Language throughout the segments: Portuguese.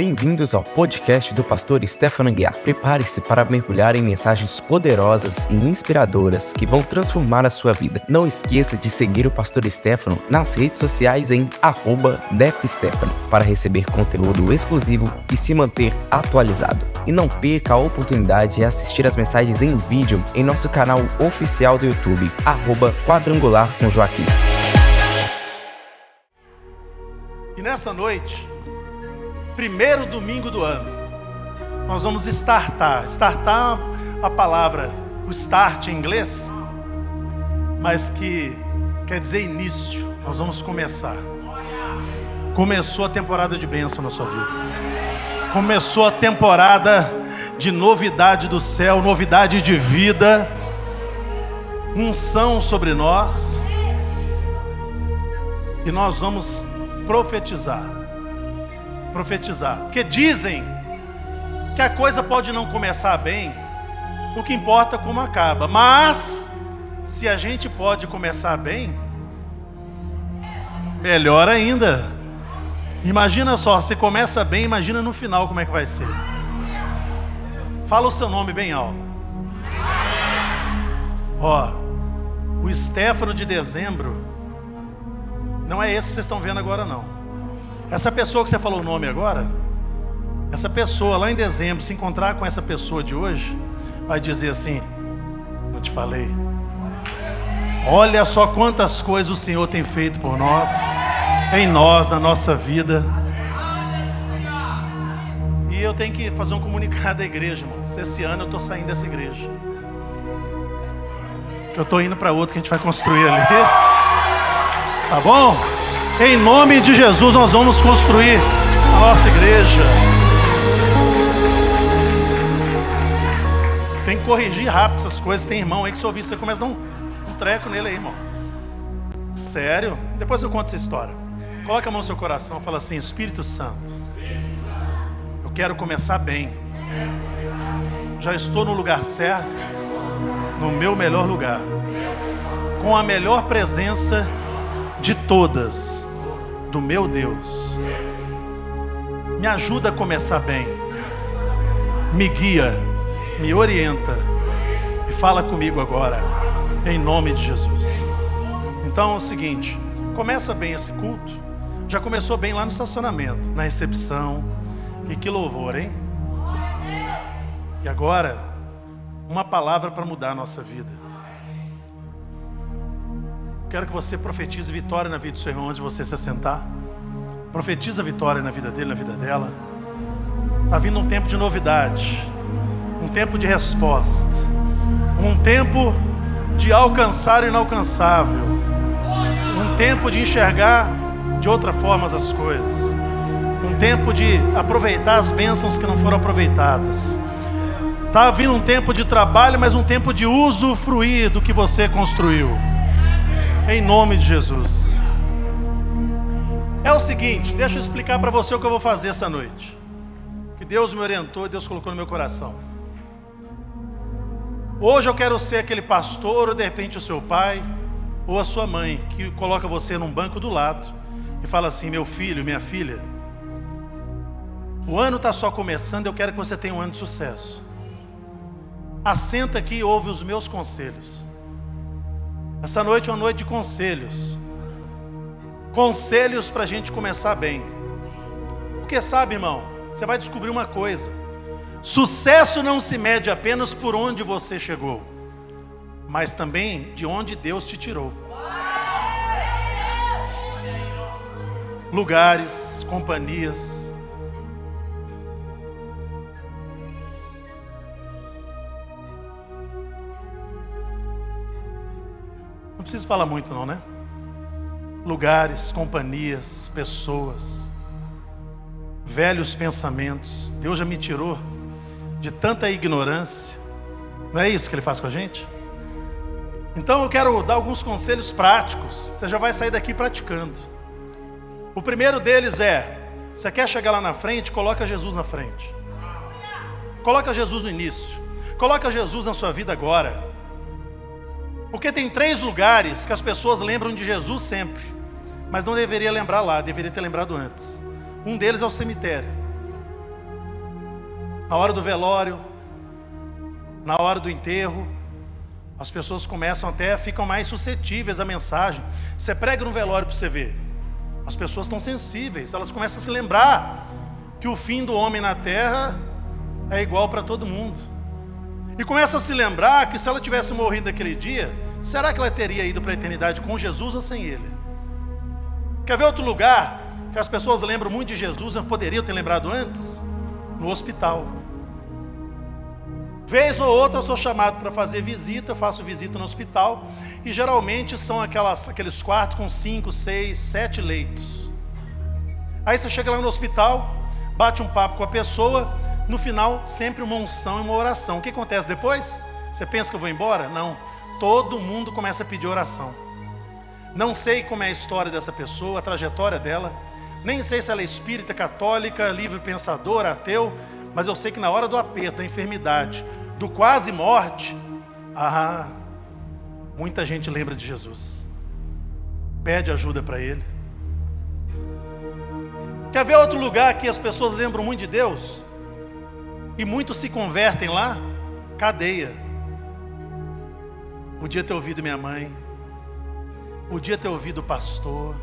Bem-vindos ao podcast do pastor Stefano Guiar. Prepare-se para mergulhar em mensagens poderosas e inspiradoras que vão transformar a sua vida. Não esqueça de seguir o pastor Stefano nas redes sociais em @depstefano para receber conteúdo exclusivo e se manter atualizado. E não perca a oportunidade de assistir as mensagens em vídeo em nosso canal oficial do YouTube, Quadrangular. E nessa noite, primeiro domingo do ano, nós vamos startar. Startar a palavra, o start em inglês, mas que quer dizer início. Nós vamos começar. Começou a temporada de bênção na sua vida. Começou a temporada de novidade do céu, novidade de vida, unção sobre nós. E nós vamos profetizar. Profetizar. Porque dizem que a coisa pode não começar bem, o que importa é como acaba. Mas, se a gente pode começar bem, melhor ainda. Imagina só, se começa bem, imagina no final como é que vai ser. Fala o seu nome bem alto. Ó, o Stefano de dezembro não é esse que vocês estão vendo agora, não. Essa pessoa que você falou o nome agora, essa pessoa lá em dezembro, se encontrar com essa pessoa de hoje, vai dizer assim: Eu te falei. Olha só quantas coisas o Senhor tem feito por nós, em nós, na nossa vida. E eu tenho que fazer um comunicado à igreja, irmão. Esse ano eu estou saindo dessa igreja. Eu estou indo para outra que a gente vai construir ali. Tá bom? Em nome de Jesus nós vamos construir a nossa igreja. Tem que corrigir rápido essas coisas. Tem irmão aí que se ouvir, você começa a dar um, um treco nele aí, irmão. Sério? Depois eu conto essa história. Coloca a mão no seu coração e fala assim: Espírito Santo, eu quero começar bem. Já estou no lugar certo, no meu melhor lugar, com a melhor presença de todas do meu Deus. Me ajuda a começar bem. Me guia, me orienta e fala comigo agora, em nome de Jesus. Então é o seguinte: começa bem esse culto. Já começou bem lá no estacionamento, na recepção. E que louvor, hein? E agora, uma palavra para mudar a nossa vida. Quero que você profetize vitória na vida do seu irmão antes de você se assentar. Profetiza vitória na vida dele, na vida dela. Está vindo um tempo de novidade, um tempo de resposta, um tempo de alcançar o inalcançável, um tempo de enxergar de outra forma as coisas, um tempo de aproveitar as bênçãos que não foram aproveitadas. Está vindo um tempo de trabalho, mas um tempo de usufruir do que você construiu. Em nome de Jesus. É o seguinte, deixa eu explicar para você o que eu vou fazer essa noite. Que Deus me orientou e Deus colocou no meu coração. Hoje eu quero ser aquele pastor, ou de repente o seu pai, ou a sua mãe, que coloca você num banco do lado e fala assim: meu filho, minha filha, o ano está só começando, eu quero que você tenha um ano de sucesso. Assenta aqui e ouve os meus conselhos. Essa noite é uma noite de conselhos. Conselhos para a gente começar bem. Porque sabe, irmão, você vai descobrir uma coisa: sucesso não se mede apenas por onde você chegou, mas também de onde Deus te tirou. Lugares, companhias, preciso falar muito, não, né? Lugares, companhias, pessoas, velhos pensamentos. Deus já me tirou de tanta ignorância. Não é isso que Ele faz com a gente? Então eu quero dar alguns conselhos práticos. Você já vai sair daqui praticando. O primeiro deles é: você quer chegar lá na frente, coloca Jesus na frente. Coloca Jesus no início. Coloca Jesus na sua vida agora. Porque tem três lugares que as pessoas lembram de Jesus sempre, mas não deveria lembrar lá, deveria ter lembrado antes. Um deles é o cemitério. Na hora do velório, na hora do enterro, as pessoas começam até, ficam mais suscetíveis à mensagem. Você prega no velório para você ver. As pessoas estão sensíveis, elas começam a se lembrar que o fim do homem na terra é igual para todo mundo. E começa a se lembrar que se ela tivesse morrido naquele dia, será que ela teria ido para a eternidade com Jesus ou sem ele? Quer ver outro lugar que as pessoas lembram muito de Jesus, não poderiam ter lembrado antes? No hospital. Vez ou outra eu sou chamado para fazer visita, eu faço visita no hospital, e geralmente são aquelas, aqueles quartos com cinco, seis, sete leitos. Aí você chega lá no hospital, bate um papo com a pessoa, no final, sempre uma unção e uma oração. O que acontece depois? Você pensa que eu vou embora? Não. Todo mundo começa a pedir oração. Não sei como é a história dessa pessoa, a trajetória dela. Nem sei se ela é espírita, católica, livre pensadora, ateu. Mas eu sei que na hora do aperto, da enfermidade, do quase morte, ah, muita gente lembra de Jesus. Pede ajuda para ele. Quer ver outro lugar que as pessoas lembram muito de Deus? E muitos se convertem lá? Cadeia. Podia ter ouvido minha mãe. Podia ter ouvido o pastor.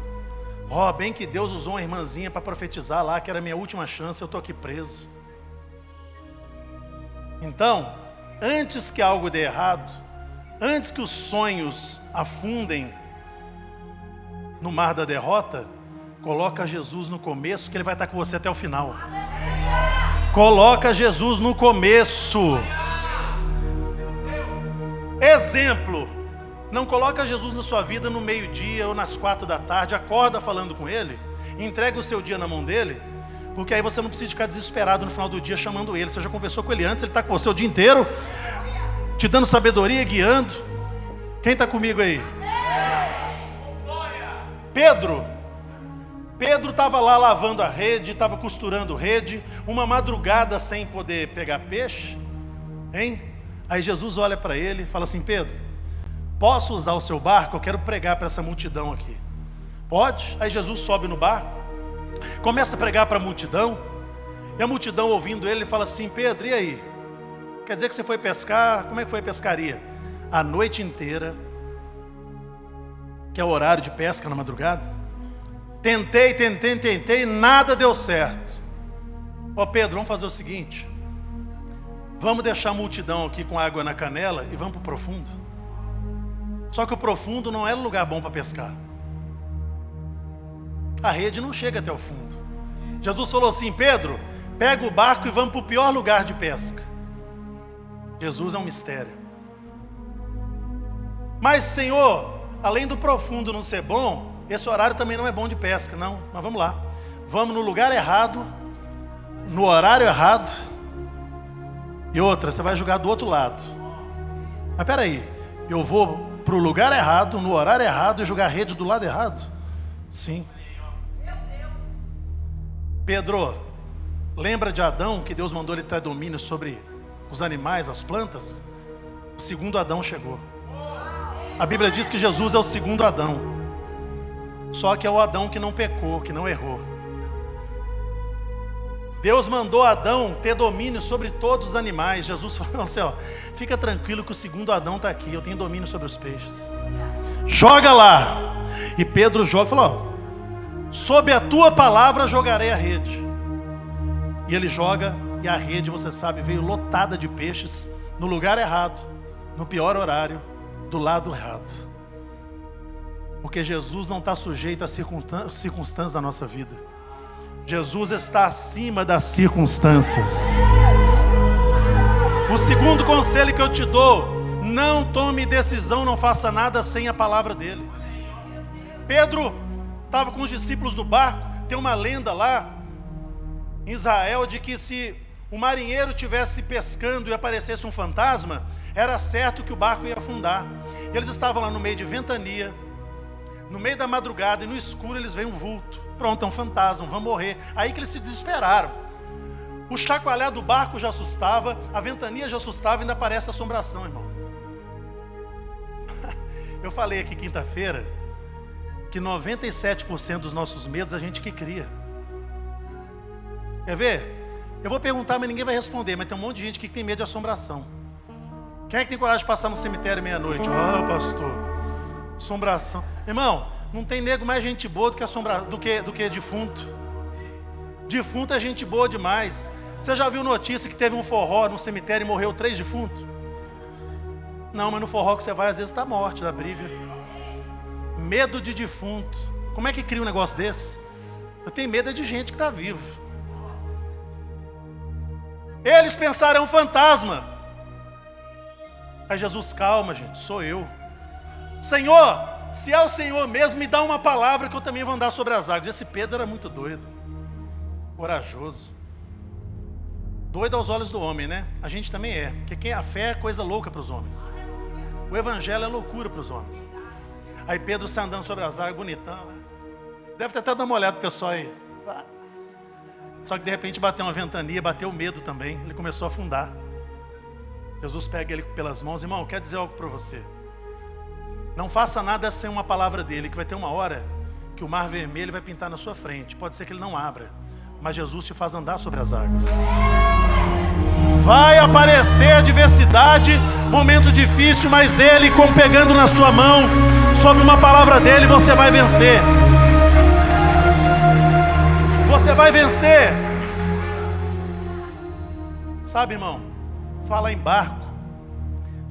Ó, oh, bem que Deus usou uma irmãzinha para profetizar lá, que era a minha última chance, eu estou aqui preso. Então, antes que algo dê errado, antes que os sonhos afundem no mar da derrota, coloca Jesus no começo, que ele vai estar com você até o final. Coloca Jesus no começo. Exemplo. Não coloca Jesus na sua vida no meio-dia ou nas quatro da tarde. Acorda falando com Ele. Entrega o seu dia na mão dele. Porque aí você não precisa ficar desesperado no final do dia chamando Ele. Você já conversou com Ele antes, Ele está com você o dia inteiro. Te dando sabedoria, guiando. Quem está comigo aí? Pedro Pedro estava lá lavando a rede, estava costurando rede, uma madrugada sem poder pegar peixe, hein? Aí Jesus olha para ele e fala assim: Pedro, posso usar o seu barco? Eu quero pregar para essa multidão aqui. Pode? Aí Jesus sobe no barco, começa a pregar para a multidão, e a multidão ouvindo ele, fala assim: Pedro, e aí? Quer dizer que você foi pescar? Como é que foi a pescaria? A noite inteira, que é o horário de pesca na madrugada. Tentei, tentei, tentei, nada deu certo. Ó Pedro, vamos fazer o seguinte: vamos deixar a multidão aqui com água na canela e vamos para o profundo. Só que o profundo não é lugar bom para pescar. A rede não chega até o fundo. Jesus falou assim: Pedro, pega o barco e vamos para o pior lugar de pesca. Jesus é um mistério. Mas, Senhor, além do profundo não ser bom, esse horário também não é bom de pesca, não. Mas vamos lá. Vamos no lugar errado, no horário errado. E outra, você vai jogar do outro lado. Mas peraí, eu vou para o lugar errado, no horário errado e jogar rede do lado errado? Sim. Pedro, lembra de Adão que Deus mandou ele ter domínio sobre os animais, as plantas? O segundo Adão chegou. A Bíblia diz que Jesus é o segundo Adão. Só que é o Adão que não pecou, que não errou. Deus mandou Adão ter domínio sobre todos os animais. Jesus falou assim: ó, fica tranquilo que o segundo Adão está aqui, eu tenho domínio sobre os peixes. Joga lá. E Pedro joga e falou: ó, sob a tua palavra jogarei a rede. E ele joga, e a rede, você sabe, veio lotada de peixes, no lugar errado, no pior horário, do lado errado. Porque Jesus não está sujeito às circunstâncias da nossa vida. Jesus está acima das circunstâncias. O segundo conselho que eu te dou: não tome decisão, não faça nada sem a palavra dele. Pedro estava com os discípulos no barco, tem uma lenda lá em Israel de que se o marinheiro tivesse pescando e aparecesse um fantasma, era certo que o barco ia afundar. Eles estavam lá no meio de ventania, no meio da madrugada e no escuro eles veem um vulto. Pronto, é um fantasma, vão morrer. Aí que eles se desesperaram. O chacoalhar do barco já assustava, a ventania já assustava ainda aparece assombração, irmão. Eu falei aqui quinta-feira que 97% dos nossos medos a gente que cria. Quer ver? Eu vou perguntar, mas ninguém vai responder. Mas tem um monte de gente que tem medo de assombração. Quem é que tem coragem de passar no cemitério meia-noite? Ah, oh, pastor, assombração. Irmão, não tem nego mais gente boa do que, assombra... do que, do que defunto. Defunto é gente boa demais. Você já viu notícia que teve um forró no cemitério e morreu três defuntos? Não, mas no forró que você vai, às vezes está morte da briga. Medo de defunto. Como é que cria um negócio desse? Eu tenho medo de gente que está vivo. Eles pensaram um fantasma. Aí Jesus, calma, gente, sou eu. Senhor, se é o Senhor mesmo, me dá uma palavra que eu também vou andar sobre as águas. Esse Pedro era muito doido, corajoso. Doido aos olhos do homem, né? A gente também é, porque a fé é coisa louca para os homens. O evangelho é loucura para os homens. Aí Pedro está andando sobre as águas, bonitão, né? Deve ter até dado uma olhada pro pessoal aí. Só que de repente bateu uma ventania, bateu medo também. Ele começou a afundar. Jesus pega ele pelas mãos, irmão, quer dizer algo para você. Não faça nada sem uma palavra dele, que vai ter uma hora que o mar vermelho vai pintar na sua frente. Pode ser que ele não abra, mas Jesus te faz andar sobre as águas. Vai aparecer adversidade, momento difícil, mas ele, como pegando na sua mão, sobre uma palavra dele, você vai vencer. Você vai vencer. Sabe, irmão, fala em barco.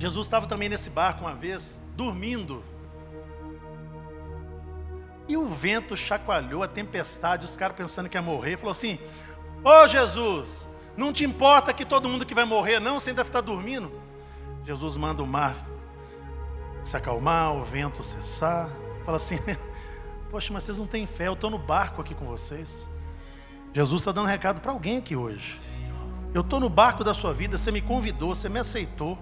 Jesus estava também nesse barco uma vez, dormindo. E o vento chacoalhou, a tempestade, os caras pensando que ia morrer. Falou assim: Ô oh, Jesus, não te importa que todo mundo que vai morrer, não, você ainda está dormindo. Jesus manda o mar se acalmar, o vento cessar. Fala assim: Poxa, mas vocês não têm fé, eu estou no barco aqui com vocês. Jesus está dando recado para alguém aqui hoje. Eu estou no barco da sua vida, você me convidou, você me aceitou.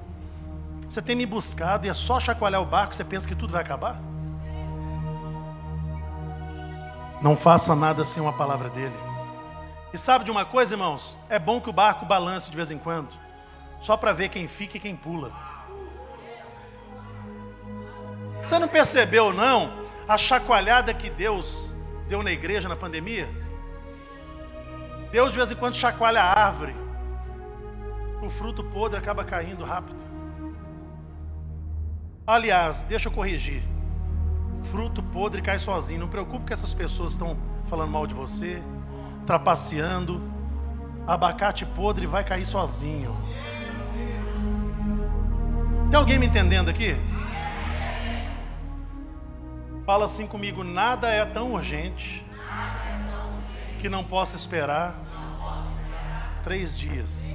Você tem me buscado e é só chacoalhar o barco, você pensa que tudo vai acabar? Não faça nada sem uma palavra dele. E sabe de uma coisa, irmãos? É bom que o barco balance de vez em quando, só para ver quem fica e quem pula. Você não percebeu, não, a chacoalhada que Deus deu na igreja na pandemia? Deus de vez em quando chacoalha a árvore. O fruto podre acaba caindo rápido. Aliás, deixa eu corrigir. Fruto podre cai sozinho. Não preocupe que essas pessoas estão falando mal de você, trapaceando. Abacate podre vai cair sozinho. Tem alguém me entendendo aqui? Fala assim comigo: nada é tão urgente que não possa esperar três dias.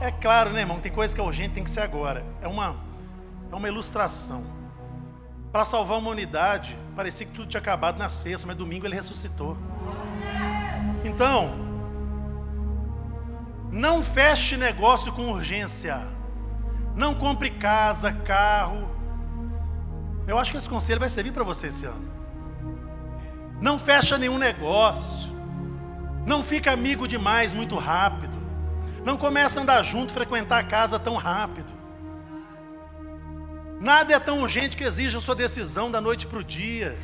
É claro, né, irmão? Tem coisa que é urgente, tem que ser agora. É uma, é uma ilustração. Para salvar uma unidade, parecia que tudo tinha acabado na sexta, mas domingo ele ressuscitou. Então, não feche negócio com urgência. Não compre casa, carro. Eu acho que esse conselho vai servir para você esse ano. Não fecha nenhum negócio. Não fica amigo demais muito rápido. Não começa a andar junto, frequentar a casa tão rápido. Nada é tão urgente que exija sua decisão da noite para o dia.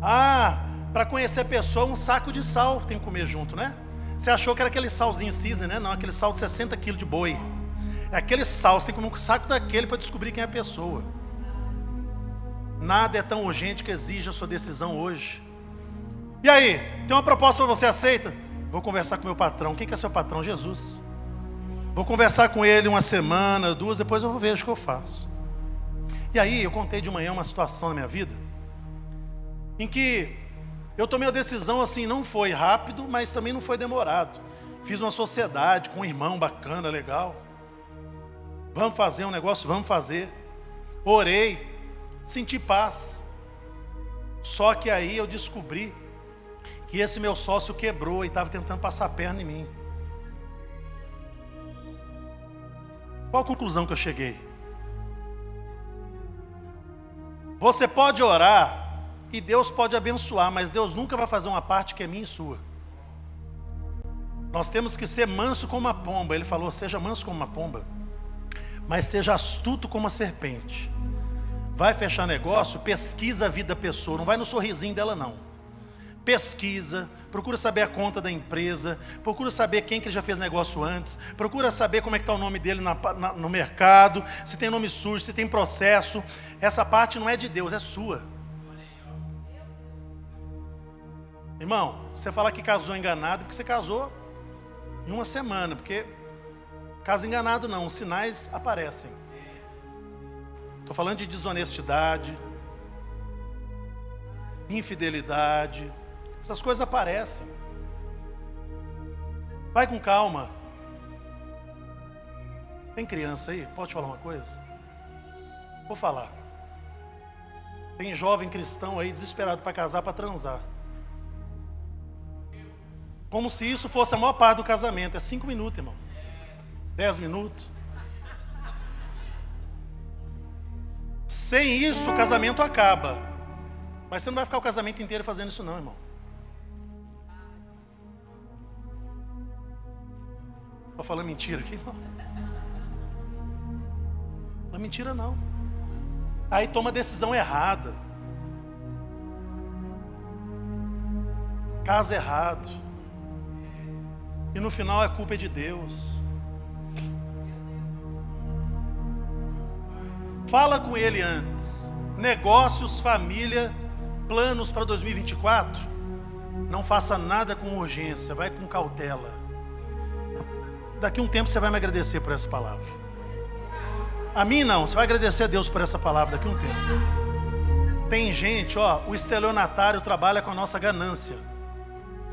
Ah, para conhecer a pessoa, um saco de sal tem que comer junto, né? Você achou que era aquele salzinho season, né? Não, aquele sal de 60 quilos de boi. É aquele sal, você tem que comer um saco daquele para descobrir quem é a pessoa. Nada é tão urgente que exija sua decisão hoje. E aí, tem uma proposta para você, aceita? Vou conversar com meu patrão. Quem que é seu patrão? Jesus. Vou conversar com ele uma semana, duas, depois eu vou ver o que eu faço. E aí, eu contei de manhã uma situação na minha vida em que eu tomei a decisão assim, não foi rápido, mas também não foi demorado. Fiz uma sociedade com um irmão bacana, legal. Vamos fazer um negócio, vamos fazer. Orei, senti paz. Só que aí eu descobri que esse meu sócio quebrou e estava tentando passar a perna em mim. Qual a conclusão que eu cheguei? Você pode orar e Deus pode abençoar, mas Deus nunca vai fazer uma parte que é minha e sua. Nós temos que ser manso como uma pomba. Ele falou: seja manso como uma pomba, mas seja astuto como uma serpente. Vai fechar negócio, pesquisa a vida da pessoa, não vai no sorrisinho dela, não. Pesquisa, procura saber a conta da empresa, procura saber quem que ele já fez negócio antes, procura saber como é que está o nome dele na, na, no mercado, se tem nome sujo, se tem processo. Essa parte não é de Deus, é sua. Irmão, você fala que casou enganado porque você casou em uma semana, porque caso enganado não, os sinais aparecem. Estou falando de desonestidade, infidelidade, essas coisas aparecem. Vai com calma. Tem criança aí? Pode falar uma coisa? Vou falar. Tem jovem cristão aí desesperado para casar, para transar. Como se isso fosse a maior parte do casamento. É cinco minutos, irmão. Dez minutos. Sem isso, o casamento acaba. Mas você não vai ficar o casamento inteiro fazendo isso, não, irmão. Estou falando mentira aqui? Não. Não é mentira não. Aí toma decisão errada. Casa errado. E no final a culpa é de Deus. Fala com ele antes. Negócios, família, planos para 2024. Não faça nada com urgência, vai com cautela daqui um tempo você vai me agradecer por essa palavra. A mim não, você vai agradecer a Deus por essa palavra daqui um tempo. Tem gente, ó, o estelionatário trabalha com a nossa ganância.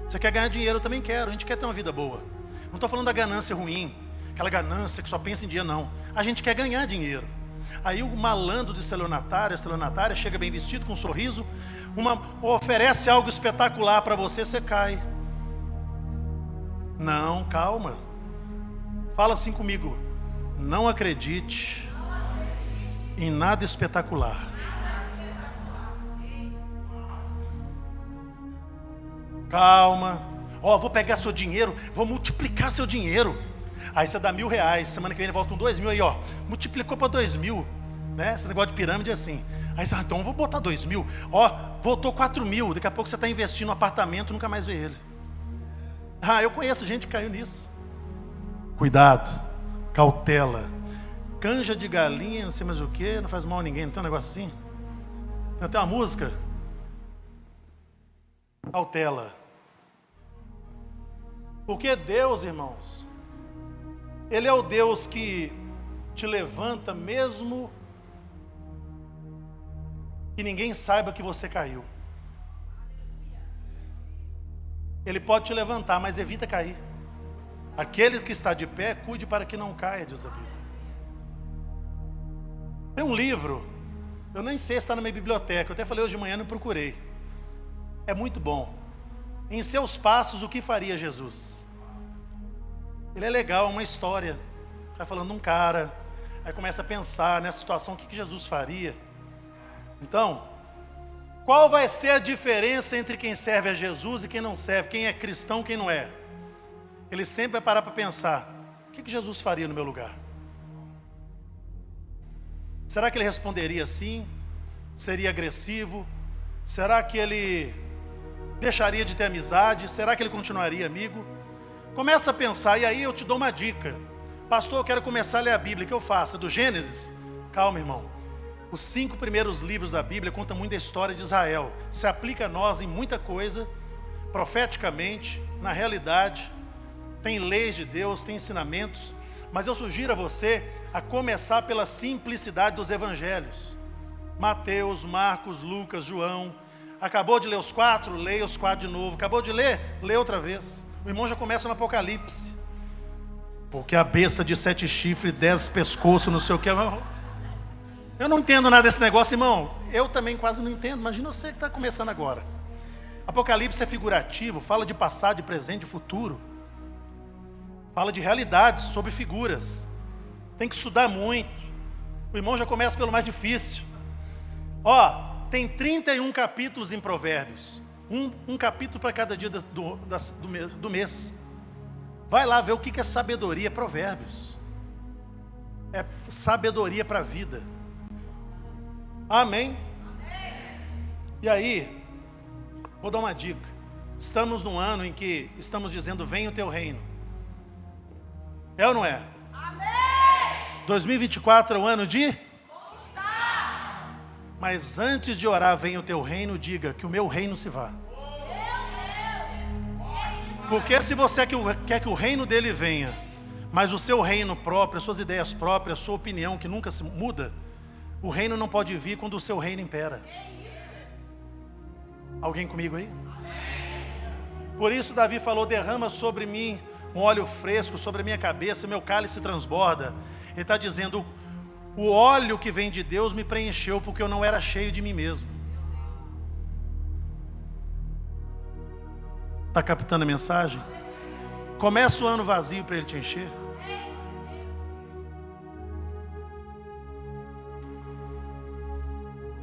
Você quer ganhar dinheiro, eu também quero. A gente quer ter uma vida boa. Não estou falando da ganância ruim, aquela ganância que só pensa em dia, não. A gente quer ganhar dinheiro. Aí o malandro do estelionatário, estelionatária, chega bem vestido, com um sorriso, uma, oferece algo espetacular para você, você cai. Não, calma. Fala assim comigo. Não acredite em nada espetacular. Calma. Ó, oh, vou pegar seu dinheiro, vou multiplicar seu dinheiro. Aí você dá mil reais, semana que vem ele volta com dois mil, aí ó, multiplicou para dois mil. Né? Esse negócio de pirâmide é assim. Aí você, ah, então vou botar dois mil. Ó, voltou quatro mil, daqui a pouco você está investindo no apartamento, nunca mais vê ele. Ah, eu conheço gente que caiu nisso. Cuidado, cautela. Canja de galinha, não sei mais o que, não faz mal a ninguém, não tem um negócio assim? Tem uma música? Cautela. Porque Deus, irmãos, Ele é o Deus que te levanta mesmo que ninguém saiba que você caiu. Ele pode te levantar, mas evita cair. Aquele que está de pé, cuide para que não caia, diz a Bíblia. Tem um livro, eu nem sei se está na minha biblioteca, eu até falei hoje de manhã, não procurei. É muito bom. Em seus passos, o que faria Jesus? Ele é legal, é uma história. Vai falando um cara, aí começa a pensar nessa situação, o que, Jesus faria. Então, qual vai ser a diferença entre quem serve a Jesus e quem não serve? Quem é cristão, quem não é? Ele sempre vai parar para pensar: o que, que Jesus faria no meu lugar? Será que ele responderia sim? Seria agressivo? Será que ele deixaria de ter amizade? Será que ele continuaria amigo? Começa a pensar, e aí eu te dou uma dica. Pastor, eu quero começar a ler a Bíblia, o que eu faço? Do Gênesis? Calma, irmão. Os cinco primeiros livros da Bíblia contam muito a história de Israel. Se aplica a nós em muita coisa, profeticamente, na realidade tem leis de Deus, tem ensinamentos, mas eu sugiro a você a começar pela simplicidade dos evangelhos. Mateus, Marcos, Lucas, João. Acabou de ler os quatro? Leia os quatro de novo. Acabou de ler? Lê outra vez. O irmão já começa no Apocalipse. Porque a besta de sete chifres, dez pescoços, não sei o que. Eu não entendo nada desse negócio, irmão. Eu também quase não entendo. Imagina você que está começando agora. Apocalipse é figurativo, fala de passado, de presente, de futuro. Fala de realidades, sobre figuras. Tem que estudar muito. O irmão já começa pelo mais difícil. Ó, tem 31 capítulos em Provérbios. Um, um capítulo para cada dia do, do, mês, do mês. Vai lá ver o que é sabedoria, Provérbios. É sabedoria para a vida. Amém? E aí, vou dar uma dica. Estamos num ano em que estamos dizendo: venha o teu reino. É ou não é? Amém! 2024 é o ano de? Mas antes de orar, venha o teu reino, diga que o meu reino se vá. Porque se você quer que o reino dele venha, mas o seu reino próprio, as suas ideias próprias, a sua opinião que nunca se muda, o reino não pode vir quando o seu reino impera. Alguém comigo aí? Por isso Davi falou: derrama sobre mim um óleo fresco sobre a minha cabeça, meu cálice transborda. Ele está dizendo: o óleo que vem de Deus me preencheu porque eu não era cheio de mim mesmo. Está captando a mensagem? Começa o ano vazio para ele te encher.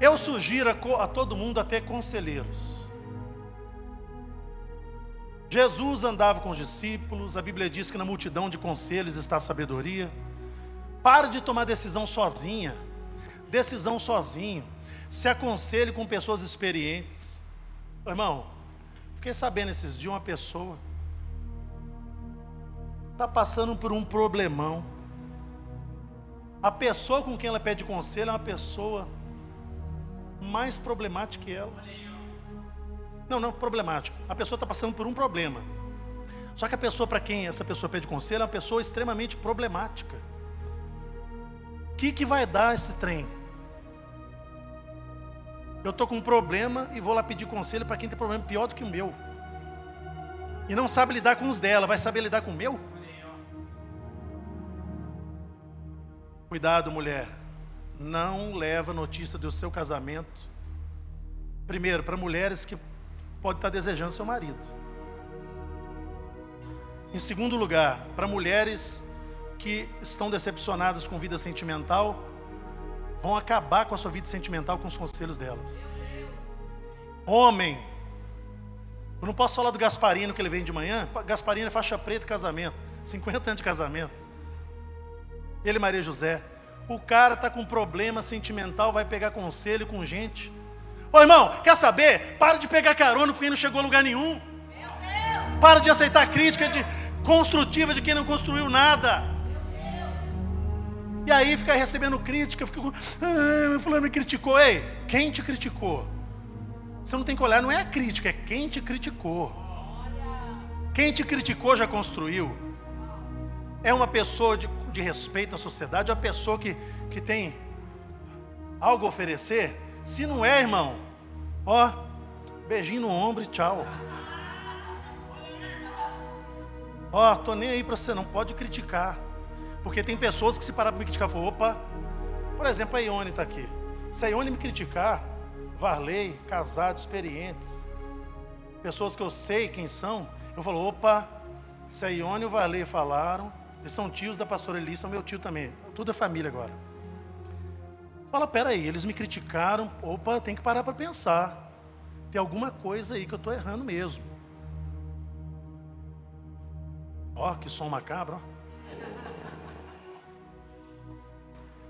Eu sugiro a, a todo mundo até conselheiros. Jesus andava com os discípulos, a Bíblia diz que na multidão de conselhos está a sabedoria. Pare de tomar decisão sozinha, decisão sozinho. Se aconselhe com pessoas experientes. Irmão, fiquei sabendo esses dias uma pessoa está passando por um problemão. A pessoa com quem ela pede conselho é uma pessoa mais problemática que ela. Não, não problemático. A pessoa está passando por um problema. Só que a pessoa para quem essa pessoa pede conselho é uma pessoa extremamente problemática. O que, que vai dar esse trem? Eu estou com um problema e vou lá pedir conselho para quem tem problema pior do que o meu. E não sabe lidar com os dela, vai saber lidar com o meu? Cuidado, mulher. Não leva notícia do seu casamento. Primeiro, para mulheres que pode estar desejando seu marido. Em segundo lugar, para mulheres que estão decepcionadas com vida sentimental, vão acabar com a sua vida sentimental com os conselhos delas. Homem, eu não posso falar do Gasparino que ele vem de manhã. Gasparino é faixa preta casamento, 50 anos de casamento. Ele, Maria José. O cara está com problema sentimental, vai pegar conselho com gente Ô irmão, quer saber? Para de pegar carona com quem não chegou a lugar nenhum. Para de aceitar crítica de, construtiva de quem não construiu nada. E aí fica recebendo crítica, fica ah, fulano me criticou. Ei, quem te criticou? Você não tem que olhar, não é a crítica, é quem te criticou. Quem te criticou já construiu. É uma pessoa de, de respeito à sociedade, é uma pessoa que, que tem algo a oferecer. Se não é, irmão, ó, beijinho no ombro e tchau. Ó, tô nem aí para você, não pode criticar. Porque tem pessoas que se parar para me criticar, falam, opa, por exemplo, a Ione está aqui. Se a Ione me criticar, Varley, casado, experientes, pessoas que eu sei quem são, eu falo, opa, se a Ione e o Varley falaram, eles são tios da pastora Eli, são meu tio também. Tudo é família agora. Fala, peraí, eles me criticaram, opa, tem que parar para pensar. Tem alguma coisa aí que eu estou errando mesmo. Ó, que som macabro.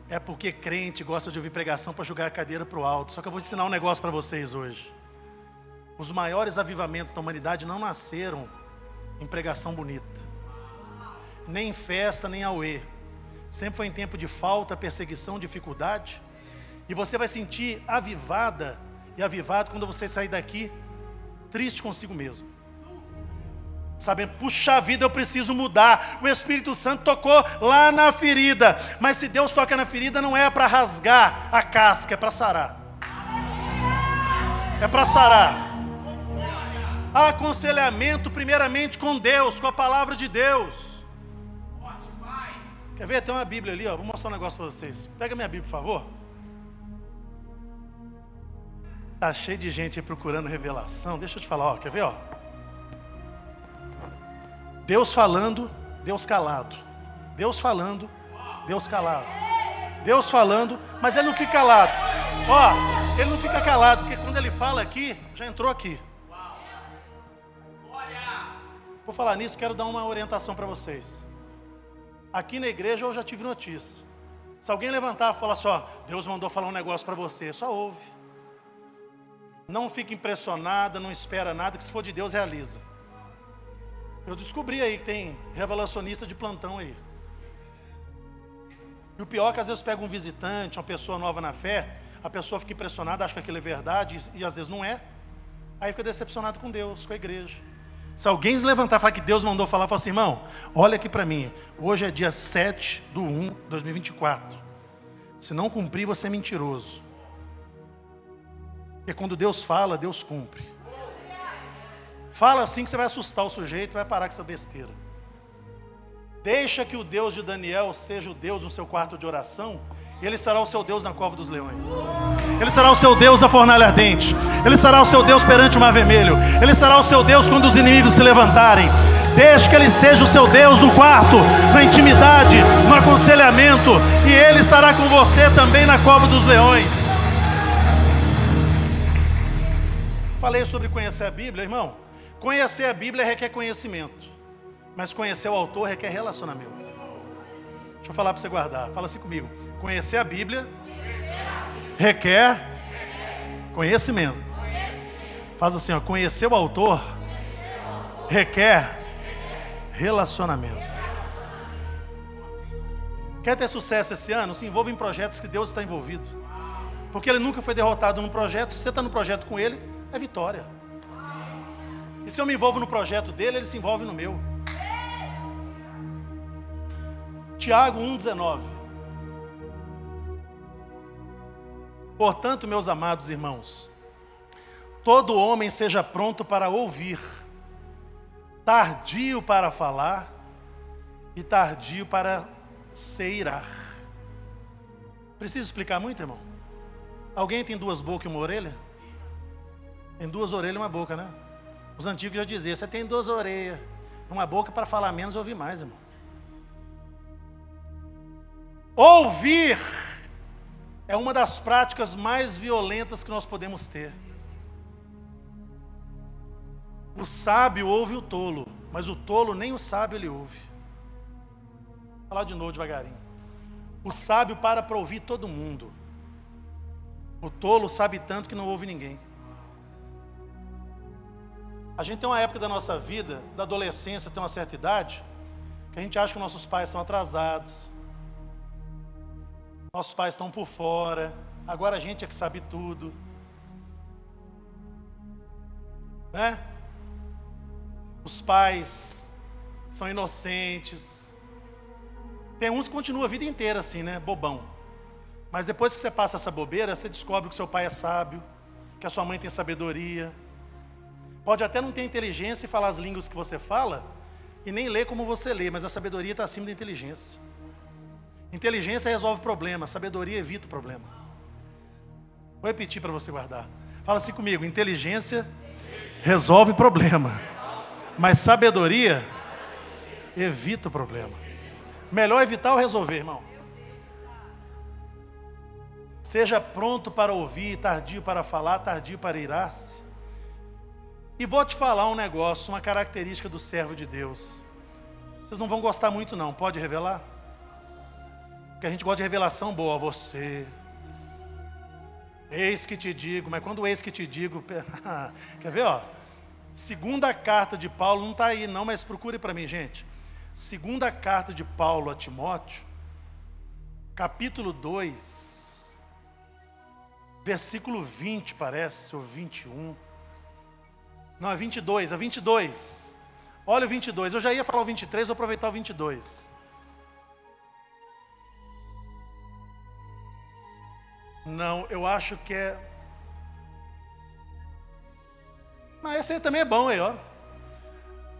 É porque crente gosta de ouvir pregação para jogar a cadeira para o alto. Só que eu vou ensinar um negócio para vocês hoje. Os maiores avivamentos da humanidade não nasceram em pregação bonita, nem em festa, nem auê. Sempre foi em tempo de falta, perseguição, dificuldade. E você vai sentir avivada e avivado quando você sair daqui triste consigo mesmo. Sabendo, puxa vida, eu preciso mudar. O Espírito Santo tocou lá na ferida. Mas se Deus toca na ferida, não é para rasgar a casca, é para sarar. É para sarar. Aconselhamento, primeiramente, com Deus, com a palavra de Deus. Quer ver? Tem uma Bíblia ali, ó. Vou mostrar um negócio para vocês. Pega minha Bíblia, por favor. Tá cheio de gente procurando revelação. Deixa eu te falar, ó, quer ver, ó? Deus falando, Deus calado. Deus falando, Deus calado. Deus falando, mas ele não fica calado. Ó, ele não fica calado, porque quando ele fala aqui, já entrou aqui. Vou falar nisso, quero dar uma orientação para vocês. Aqui na igreja eu já tive notícia. Se alguém levantar e falar só, Deus mandou falar um negócio para você, só ouve. Não fica impressionada, não espera nada, que se for de Deus, realiza. Eu descobri aí que tem revelacionista de plantão aí. E o pior é que às vezes pega um visitante, uma pessoa nova na fé, a pessoa fica impressionada, acha que aquilo é verdade, e, e às vezes não é. Aí fica decepcionado com Deus, com a igreja. Se alguém se levantar e falar que Deus mandou falar, fala assim, irmão, olha aqui para mim, hoje é dia 7 do 1 de 2024. Se não cumprir, você é mentiroso. Porque quando Deus fala, Deus cumpre. Fala assim que você vai assustar o sujeito e vai parar com essa besteira. Deixa que o Deus de Daniel seja o Deus no seu quarto de oração, e ele será o seu Deus na cova dos leões. Ele será o seu Deus na fornalha ardente. Ele será o seu Deus perante o mar vermelho. Ele será o seu Deus quando os inimigos se levantarem. Deixe que ele seja o seu Deus no quarto, na intimidade, no aconselhamento, e ele estará com você também na cova dos leões. Falei sobre conhecer a Bíblia, irmão. Conhecer a Bíblia requer conhecimento. Mas conhecer o autor requer relacionamento. Deixa eu falar para você guardar. Fala assim comigo. Conhecer a Bíblia requer conhecimento. Faz assim, ó, conhecer o autor requer relacionamento. Quer ter sucesso esse ano? Se envolva em projetos que Deus está envolvido. Porque ele nunca foi derrotado num projeto. Se você está no projeto com ele, é vitória. E se eu me envolvo no projeto dele, ele se envolve no meu. Tiago 1,19. Portanto, meus amados irmãos, todo homem seja pronto para ouvir, tardio para falar e tardio para se irar. Preciso explicar muito, irmão? Alguém tem duas bocas e uma orelha? Tem duas orelhas e uma boca, né? Os antigos já diziam: você tem duas orelhas, uma boca para falar menos e ouvir mais, irmão. Ouvir é uma das práticas mais violentas que nós podemos ter. O sábio ouve o tolo, mas o tolo nem o sábio ele ouve. Vou falar de novo devagarinho. O sábio para para ouvir todo mundo. O tolo sabe tanto que não ouve ninguém. A gente tem uma época da nossa vida, da adolescência, tem uma certa idade, que a gente acha que nossos pais são atrasados, nossos pais estão por fora. Agora a gente é que sabe tudo. Né? Os pais são inocentes. Tem uns que continuam a vida inteira assim, né? Bobão. Mas depois que você passa essa bobeira, você descobre que seu pai é sábio, que a sua mãe tem sabedoria. Pode até não ter inteligência e falar as línguas que você fala, e nem ler como você lê, mas a sabedoria está acima da inteligência. Inteligência resolve problema, sabedoria evita o problema. Vou repetir para você guardar. Fala assim comigo: inteligência resolve problema, mas sabedoria evita o problema. Melhor evitar ou resolver, irmão? Seja pronto para ouvir, tardio para falar, tardio para irar-se. E vou te falar um negócio, uma característica do servo de Deus. Vocês não vão gostar muito, não. Pode revelar? Porque a gente gosta de revelação boa você. Eis que te digo, mas quando eis que te digo, quer ver, ó? Segunda carta de Paulo não está aí, não, mas procure para mim, gente. Segunda carta de Paulo a Timóteo, capítulo 2, versículo 20, parece, ou 21. Não, é 22, é 22. Olha o 22. Eu já ia falar o 23, vou aproveitar o 22. Não, eu acho que é. Mas esse aí também é bom aí, ó.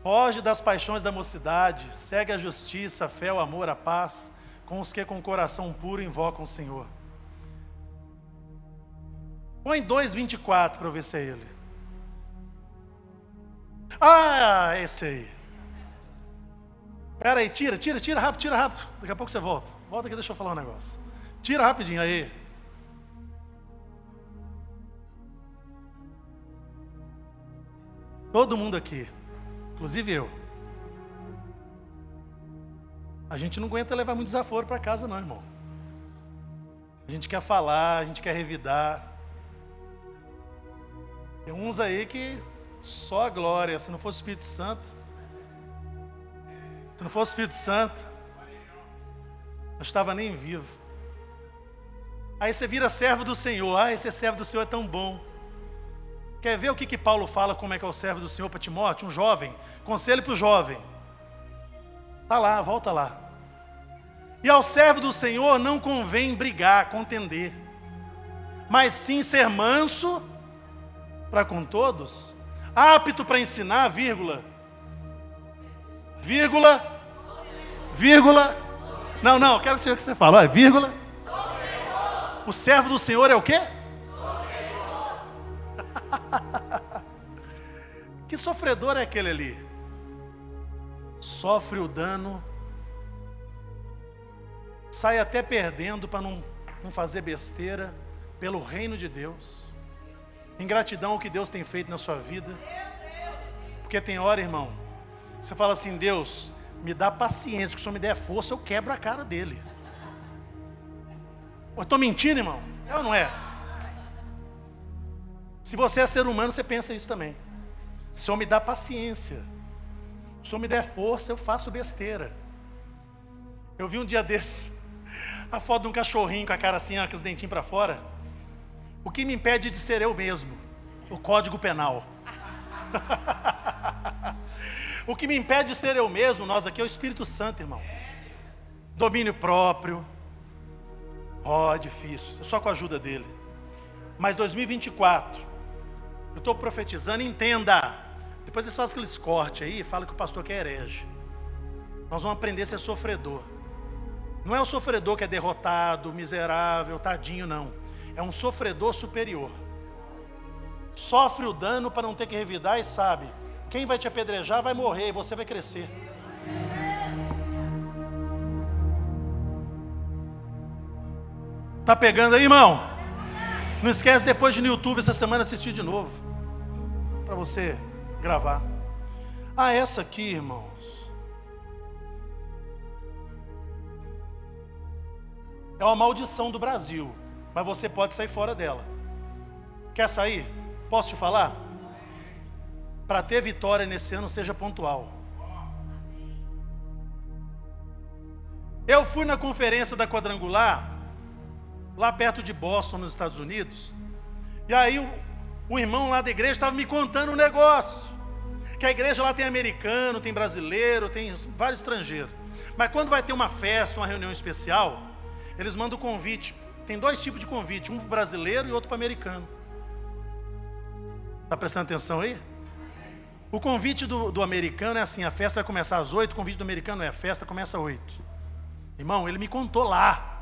Foge das paixões da mocidade, segue a justiça, a fé, o amor, a paz, com os que com o coração puro invocam o Senhor. Põe 2,24 para ver se é ele. Ah, esse aí. Pera aí, tira, tira, tira rápido, tira rápido. Daqui a pouco você volta. Volta aqui, deixa eu falar um negócio. Tira rapidinho aí. Todo mundo aqui, inclusive eu. A gente não aguenta levar muito desaforo para casa, não, irmão. A gente quer falar, a gente quer revidar. Tem uns aí que só a glória, se não fosse o Espírito Santo. Se não fosse o Espírito Santo, não estava nem vivo. Aí você vira servo do Senhor. Ah, esse servo do Senhor é tão bom. Quer ver o que, que Paulo fala, como é que é o servo do Senhor para Timóteo, um jovem? Conselho para o jovem. Está lá, volta lá. E ao servo do Senhor não convém brigar, contender, mas sim ser manso para com todos, apto para ensinar, vírgula, vírgula, vírgula. Não, não, quero que você fale, olha, vírgula. O servo do Senhor é o quê? que sofredor é aquele ali? Sofre o dano, sai até perdendo para não, não fazer besteira pelo reino de Deus. Ingratidão ao que Deus tem feito na sua vida. Porque tem hora, irmão, você fala assim: Deus, me dá paciência, que o Senhor me der força, eu quebro a cara dele. Eu estou mentindo, irmão? É ou não é? Se você é ser humano, você pensa isso também. Se o Senhor me dá paciência, se o Senhor me der força, eu faço besteira. Eu vi um dia desse a foto de um cachorrinho com a cara assim, ó, com os dentinhos para fora. O que me impede de ser eu mesmo? O Código Penal. o que me impede de ser eu mesmo, nós aqui, é o Espírito Santo, irmão. Domínio próprio, Ó, oh, difícil, só com a ajuda dele. Mas 2024, eu estou profetizando, entenda. Depois eles fazem aqueles cortes aí falam que o pastor quer herege. Nós vamos aprender a ser sofredor. Não é o sofredor que é derrotado, miserável, tadinho, não. É um sofredor superior. Sofre o dano para não ter que revidar e sabe: quem vai te apedrejar vai morrer e você vai crescer. Tá pegando aí, irmão? Não esquece depois de no YouTube essa semana assistir de novo. Para você gravar. Ah, essa aqui, irmãos. É uma maldição do Brasil, mas você pode sair fora dela. Quer sair? Posso te falar? Para ter vitória nesse ano, seja pontual. Eu fui na conferência da quadrangular lá perto de Boston, nos Estados Unidos. E aí o, o irmão lá da igreja estava me contando um negócio. Que a igreja lá tem americano, tem brasileiro, tem vários estrangeiros. Mas quando vai ter uma festa, uma reunião especial, eles mandam o convite. Tem dois tipos de convite, um para brasileiro e outro para americano. Está prestando atenção aí? O convite do, do, americano é assim: a festa vai começar às oito, o convite do americano é a festa começa às oito. Irmão, ele me contou lá.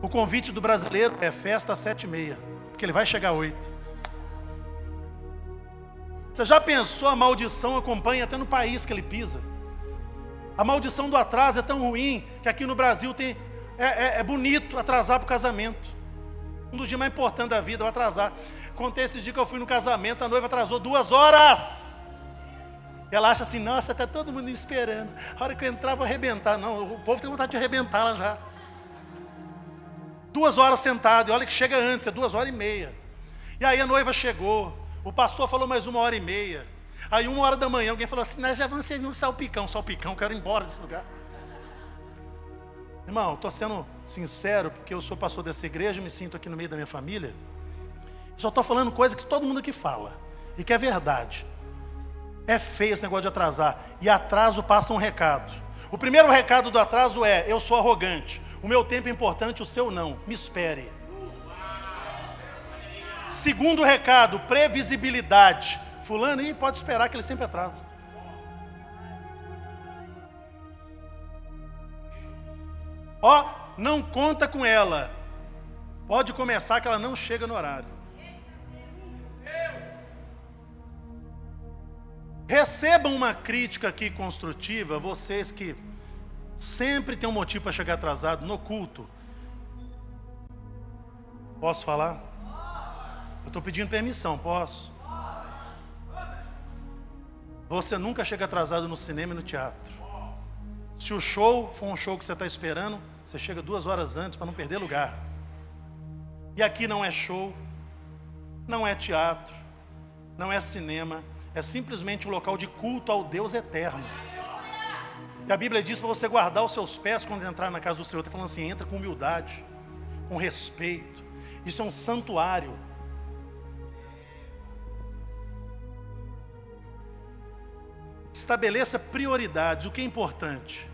O convite do brasileiro é festa às sete e meia, porque ele vai chegar às oito. Você já pensou a maldição acompanha até no país que ele pisa? A maldição do atraso é tão ruim que aqui no Brasil tem, é, é, é bonito atrasar para o casamento. Um dos dias mais importantes da vida é atrasar. Contei esses dias que eu fui no casamento, a noiva atrasou duas horas. Ela acha assim, nossa, está todo mundo esperando. A hora que eu entrar, vou arrebentar. Não, o povo tem vontade de arrebentar lá já. Duas horas sentado, e olha que chega antes, é duas horas e meia. E aí a noiva chegou, o pastor falou mais uma hora e meia. Aí uma hora da manhã alguém falou assim, nós já vamos servir um salpicão, salpicão, quero ir embora desse lugar. Irmão, estou sendo sincero, porque eu sou pastor dessa igreja, me sinto aqui no meio da minha família. Só estou falando coisa que todo mundo aqui fala, e que é verdade. É feio esse negócio de atrasar. E atraso passa um recado. O primeiro recado do atraso é: eu sou arrogante. O meu tempo é importante, o seu não. Me espere. Segundo recado, previsibilidade. Fulano aí pode esperar que ele sempre atrasa. Ó, não conta com ela. Pode começar que ela não chega no horário. Recebam uma crítica aqui construtiva, vocês que Sempre tem um motivo para chegar atrasado no culto. Posso falar? Eu estou pedindo permissão, posso? Você nunca chega atrasado no cinema e no teatro. Se o show for um show que você está esperando, você chega duas horas antes para não perder lugar. E aqui não é show. não é teatro, não é cinema, é simplesmente um local de culto ao Deus eterno. E a Bíblia diz para você guardar os seus pés quando entrar na casa do Senhor. Está falando assim: entra com humildade, com respeito. Isso é um santuário. Estabeleça prioridades, o que é importante.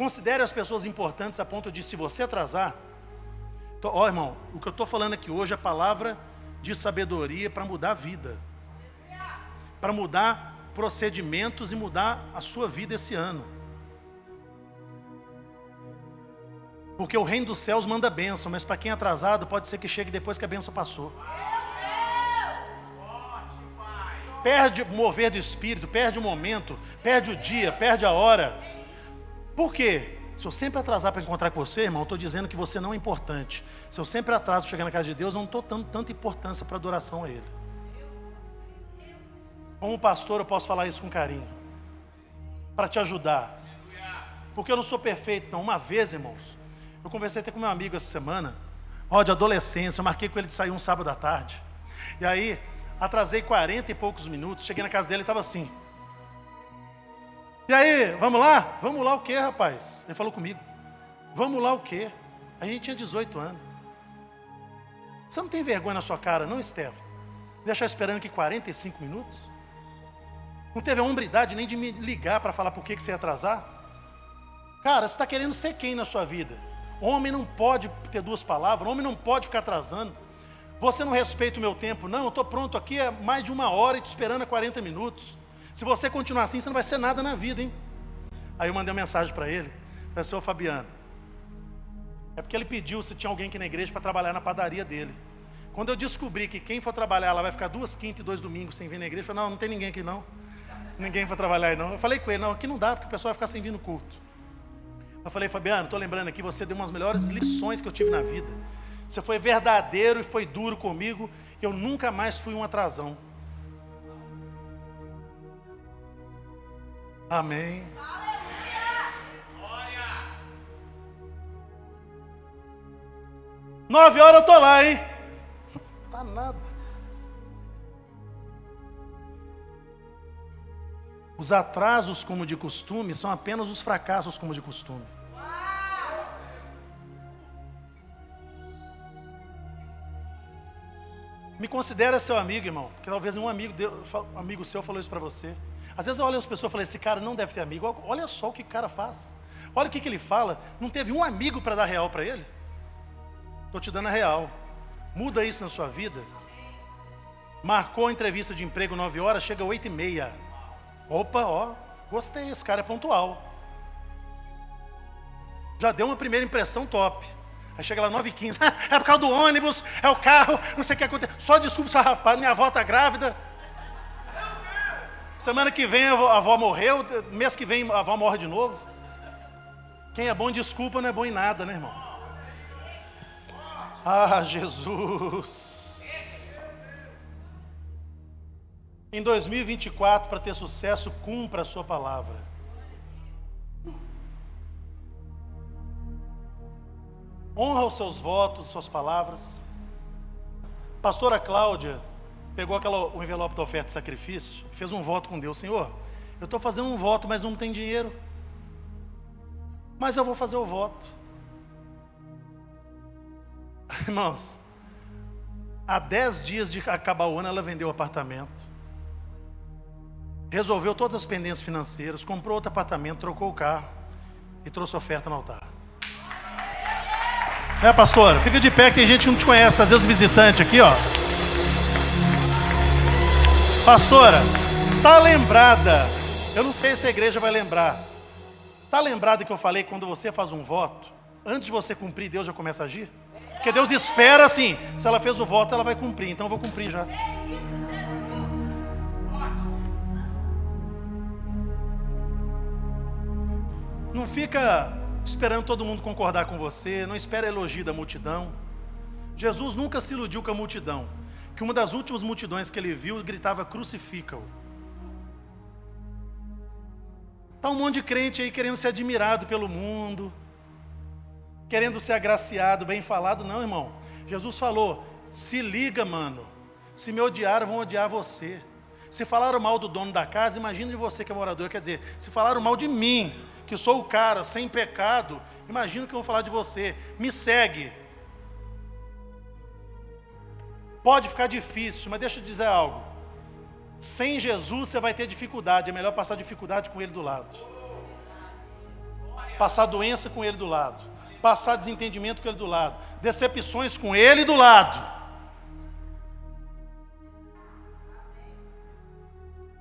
Considere as pessoas importantes a ponto de, se você atrasar, ó irmão, o que eu estou falando aqui hoje é palavra de sabedoria para mudar a vida, para mudar procedimentos e mudar a sua vida esse ano. Porque o reino dos céus manda bênção, mas para quem é atrasado, pode ser que chegue depois que a bênção passou. Perde o mover do espírito, perde o momento, perde o dia, perde a hora. Por quê? Se eu sempre atrasar para encontrar com você, irmão, eu estou dizendo que você não é importante. Se eu sempre atraso para chegar na casa de Deus, eu não estou dando tanta importância para adoração a Ele. Como pastor, eu posso falar isso com carinho, para te ajudar. Porque eu não sou perfeito, não. Uma vez, irmãos, eu conversei até com meu amigo essa semana, ó, de adolescência, eu marquei com ele de sair um sábado à tarde. E aí, atrasei 40 e poucos minutos, cheguei na casa dele e estava assim. E aí, vamos lá? Vamos lá o quê, rapaz? Ele falou comigo. Vamos lá o quê? A gente tinha 18 anos. Você não tem vergonha na sua cara, não, Estevão? Deixar esperando aqui 45 minutos? Não teve a hombridade nem de me ligar para falar por que, que você ia atrasar? Cara, você está querendo ser quem na sua vida? Homem não pode ter duas palavras, homem não pode ficar atrasando. Você não respeita o meu tempo, não, eu estou pronto aqui há mais de uma hora e te esperando há 40 minutos. Se você continuar assim, você não vai ser nada na vida, hein? Aí eu mandei uma mensagem para ele, professor Fabiano. É porque ele pediu se tinha alguém aqui na igreja para trabalhar na padaria dele. Quando eu descobri que quem for trabalhar lá vai ficar duas quintas e dois domingos sem vir na igreja, eu falei, não, não tem ninguém aqui não. Ninguém para trabalhar aí não. Eu falei com ele, não, aqui não dá, porque o pessoal vai ficar sem vir no culto. Eu falei, Fabiano, estou lembrando aqui, você deu umas melhores lições que eu tive na vida. Você foi verdadeiro e foi duro comigo. Eu nunca mais fui um atrasão. Amém. Nove horas eu estou lá, hein? Tá nada. Os atrasos, como de costume, são apenas os fracassos, como de costume. Me considera seu amigo, irmão, porque talvez um amigo, amigo seu falou isso para você. Às vezes eu olho as pessoas e falo, esse cara não deve ter amigo. Olha só o que o cara faz. Olha o que, que ele fala. Não teve um amigo para dar real para ele? Estou te dando a real. Muda isso na sua vida. Marcou a entrevista de emprego 9 horas, chega 8 e meia. Opa, ó, gostei, esse cara é pontual. Já deu uma primeira impressão top. Aí chega lá 9 e 15 é por causa do ônibus, é o carro, não sei o que acontece. Só desculpa, rapaz, minha avó está grávida. Semana que vem a avó, morreu, mês que vem a avó morre de novo. Quem é bom desculpa não é bom em nada, né, irmão? Ah, Jesus. Em 2024, para ter sucesso, cumpra a sua palavra. Honra os seus votos, suas palavras. Pastora Cláudia pegou aquela, o envelope da oferta de sacrifício, fez um voto com Deus, Senhor, eu estou fazendo um voto, mas não tem dinheiro. Mas eu vou fazer o voto. Irmãos, há dez dias de acabar o ano, ela vendeu o apartamento. Resolveu todas as pendências financeiras, comprou outro apartamento, trocou o carro e trouxe oferta no altar. É, pastora? Fica de pé que tem gente que não te conhece, às vezes visitante aqui, ó. Pastora, tá lembrada? Eu não sei se a igreja vai lembrar. Tá lembrada que eu falei quando você faz um voto, antes de você cumprir, Deus já começa a agir? Porque Deus espera assim, se ela fez o voto, ela vai cumprir, então eu vou cumprir já. Não fica esperando todo mundo concordar com você, não espera elogio da multidão. Jesus nunca se iludiu com a multidão que uma das últimas multidões que ele viu gritava: crucifica-o. Está um monte de crente aí querendo ser admirado pelo mundo, querendo ser agraciado, bem falado. Não, irmão. Jesus falou: Se liga, mano. Se me odiaram, vão odiar você. Se falaram mal do dono da casa, imagina de você que é morador. Quer dizer, se falaram mal de mim, que sou o cara sem pecado, imagina que vão falar de você. Me segue. Pode ficar difícil, mas deixa eu dizer algo. Sem Jesus você vai ter dificuldade, é melhor passar dificuldade com Ele do lado. Passar doença com Ele do lado. Passar desentendimento com Ele do lado. Decepções com Ele do lado.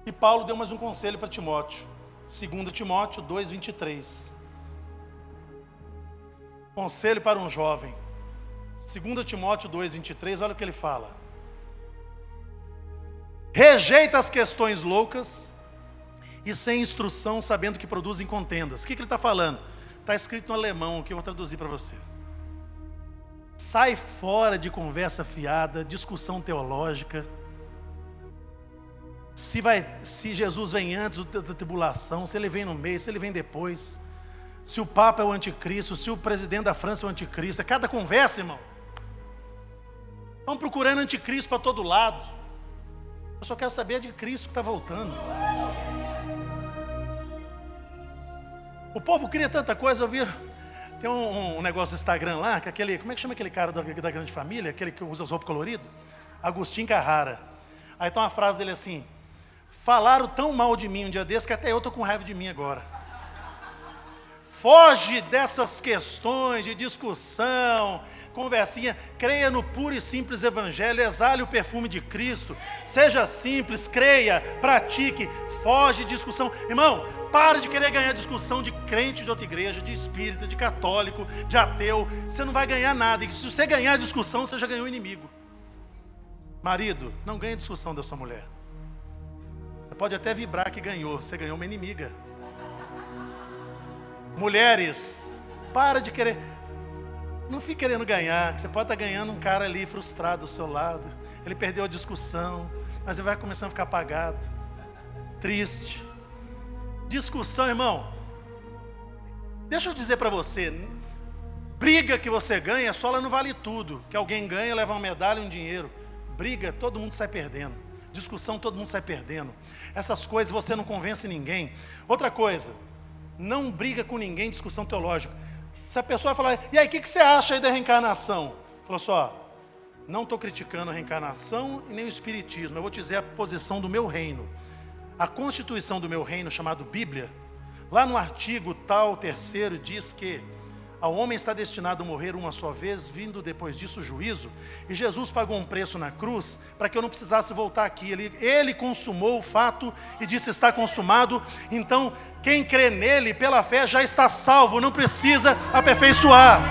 E Paulo deu mais um conselho para Timóteo. 2 Timóteo 2,23. Conselho para um jovem. 2 Timóteo 2,23, olha o que ele fala. Rejeita as questões loucas e sem instrução, sabendo que produzem contendas. O que, que ele está falando? Está escrito no alemão, que eu vou traduzir para você. Sai fora de conversa fiada, discussão teológica se, vai, se Jesus vem antes da tribulação, se ele vem no meio, se ele vem depois, se o Papa é o anticristo, se o presidente da França é o anticristo, é cada conversa, irmão. Estão procurando anticristo para todo lado. Eu só quero saber de Cristo que está voltando. O povo cria tanta coisa, eu vi. Tem um, um, negócio no Instagram lá, que aquele. Como é que chama aquele cara da, da grande família? Aquele que usa as roupas coloridas? Agostinho Carrara. Aí tem uma frase dele assim: Falaram tão mal de mim um dia desse que até eu estou com raiva de mim agora. Foge dessas questões de discussão, conversinha, creia no puro e simples Evangelho, exale o perfume de Cristo, seja simples, creia, pratique, foge de discussão. Irmão, para de querer ganhar discussão de crente de outra igreja, de espírita, de católico, de ateu. Você não vai ganhar nada. E se você ganhar discussão, você já ganhou inimigo. Marido, não ganhe discussão da sua mulher pode até vibrar que ganhou, você ganhou uma inimiga. Mulheres, para de querer. Não fique querendo ganhar, você pode estar ganhando um cara ali frustrado do seu lado. Ele perdeu a discussão, mas ele vai começando a ficar apagado, triste. Discussão, irmão. Deixa eu dizer para você, briga que você ganha, só ela não vale tudo. Que alguém ganha, leva uma medalha um dinheiro. Briga, todo mundo sai perdendo. Discussão, todo mundo sai perdendo. Essas coisas você não convence ninguém. Outra coisa, não briga com ninguém discussão teológica. Se a pessoa falar, e aí, o que, que você acha aí da reencarnação? Falou só, não estou criticando a reencarnação e nem o espiritismo, eu vou te dizer a posição do meu reino. A constituição do meu reino, chamado Bíblia, lá no artigo tal terceiro, diz que ao homem está destinado a morrer uma só vez, vindo depois disso o juízo. E Jesus pagou um preço na cruz para que eu não precisasse voltar aqui. Ele, ele consumou o fato e disse: Está consumado. Então, quem crê nele pela fé já está salvo, não precisa aperfeiçoar.